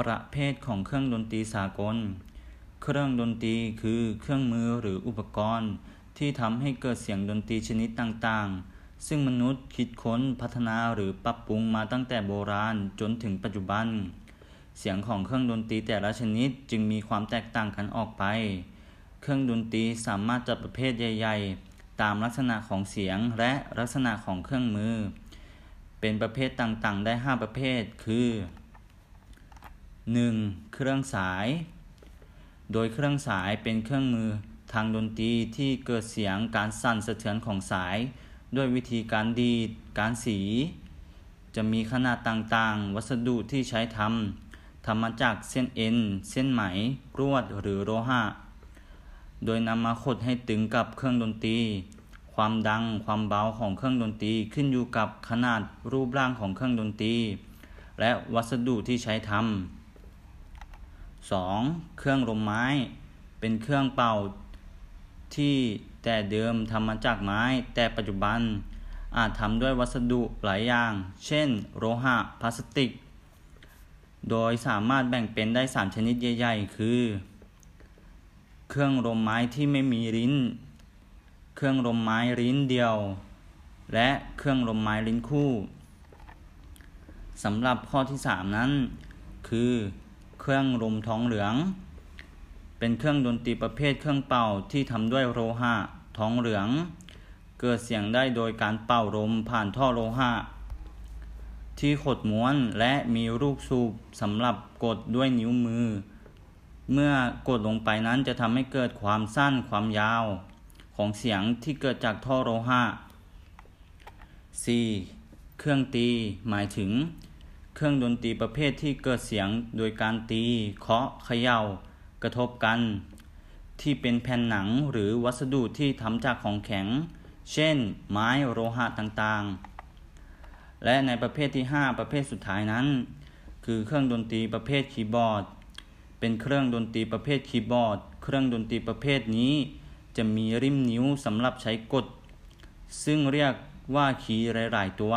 ประเภทของเครื่องดนตรีสากล เครื่องดนตรีคือเครื่องมือหรืออุปกรณ์ ที่ทำให้เกิดเสียงดนตรีชนิดต่างๆ ซึ่งมนุษย์คิดค้นพัฒนาหรือปรับปรุงมาตั้งแต่โบราณจนถึงปัจจุบัน เสียงของเครื่องดนตรีแต่ละชนิดจึงมีความแตกต่างกันออกไป เครื่องดนตรีสามารถจัดประเภทใหญ่ ๆ ตามลักษณะของเสียงและลักษณะของเครื่องมือ เป็นประเภทต่างๆ ได้ 5 ประเภท คือ 1. เครื่องสาย โดยเครื่องสายเป็นเครื่องมือทางดนตรีที่เกิดเสียงการสั่นสะเทือนของสาย ด้วยวิธีการดีด การสี จะมีขนาดต่างๆ วัสดุที่ใช้ทำทำมาจากเส้นเอ็น เส้นไหมรวดหรือโลหะ โดยนำมาขดให้ตึงกับเครื่องดนตรี ความดังความเบาของเครื่องดนตรีขึ้นอยู่กับขนาดรูปร่างของเครื่องดนตรี และวัสดุที่ใช้ทำ 2. เครื่องลมไม้ เป็นเครื่องเป่าที่แต่เดิมทำมาจากไม้ แต่ปัจจุบันอาจทำด้วยวัสดุหลายอย่าง เช่น โลหะพลาสติก โดยสามารถแบ่งเป็นได้ 3 ชนิดใหญ่ๆ คือ เครื่องลมไม้ที่ไม่มีลิ้น เครื่องลมไม้ลิ้นเดียว และเครื่องลมไม้ลิ้นคู่สำหรับข้อที่ 3 นั้น คือ เครื่องลมท้องเหลือง เป็นเครื่องดนตรีประเภทเครื่องเป่าที่ทำด้วยโลหะท้องเหลือง เกิดเสียงได้โดยการเป่าลมผ่านท่อโลหะที่ขดม้วนและมีลูกสูบสำหรับกดด้วยนิ้วมือ เมื่อกดลงไปนั้นจะทำให้เกิดความสั้นความยาว ของเสียงที่เกิดจากท่อโลหะ 4. เครื่องตีหมายถึง รื่องดนตรีประเภทที่เกิดเสียงโดยการตี เคาะเขยา่า กระทบกัน ที่เป็นแผ่นหนังหรือวัสดุที่ทำจากของแข็ง เช่น ไม้โลหะต่างๆ และในประเภทที่ 5 ประเภทสุดท้ายนั้น คือเครื่องดนตรีประเภทคีย์บอร์ด เป็นเครื่องดนตรีประเภทคีย์บอร์ด เครื่องดนตรีประเภทนี้ จะมีริมนิ้วสำหรับใช้กด ซึ่งเรียกว่าคีย์หลาย ๆ ตัว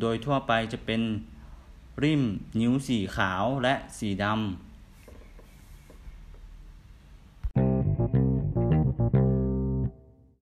โดยทั่วไปจะเป็น ริม นิ้วสีขาวและสีดำ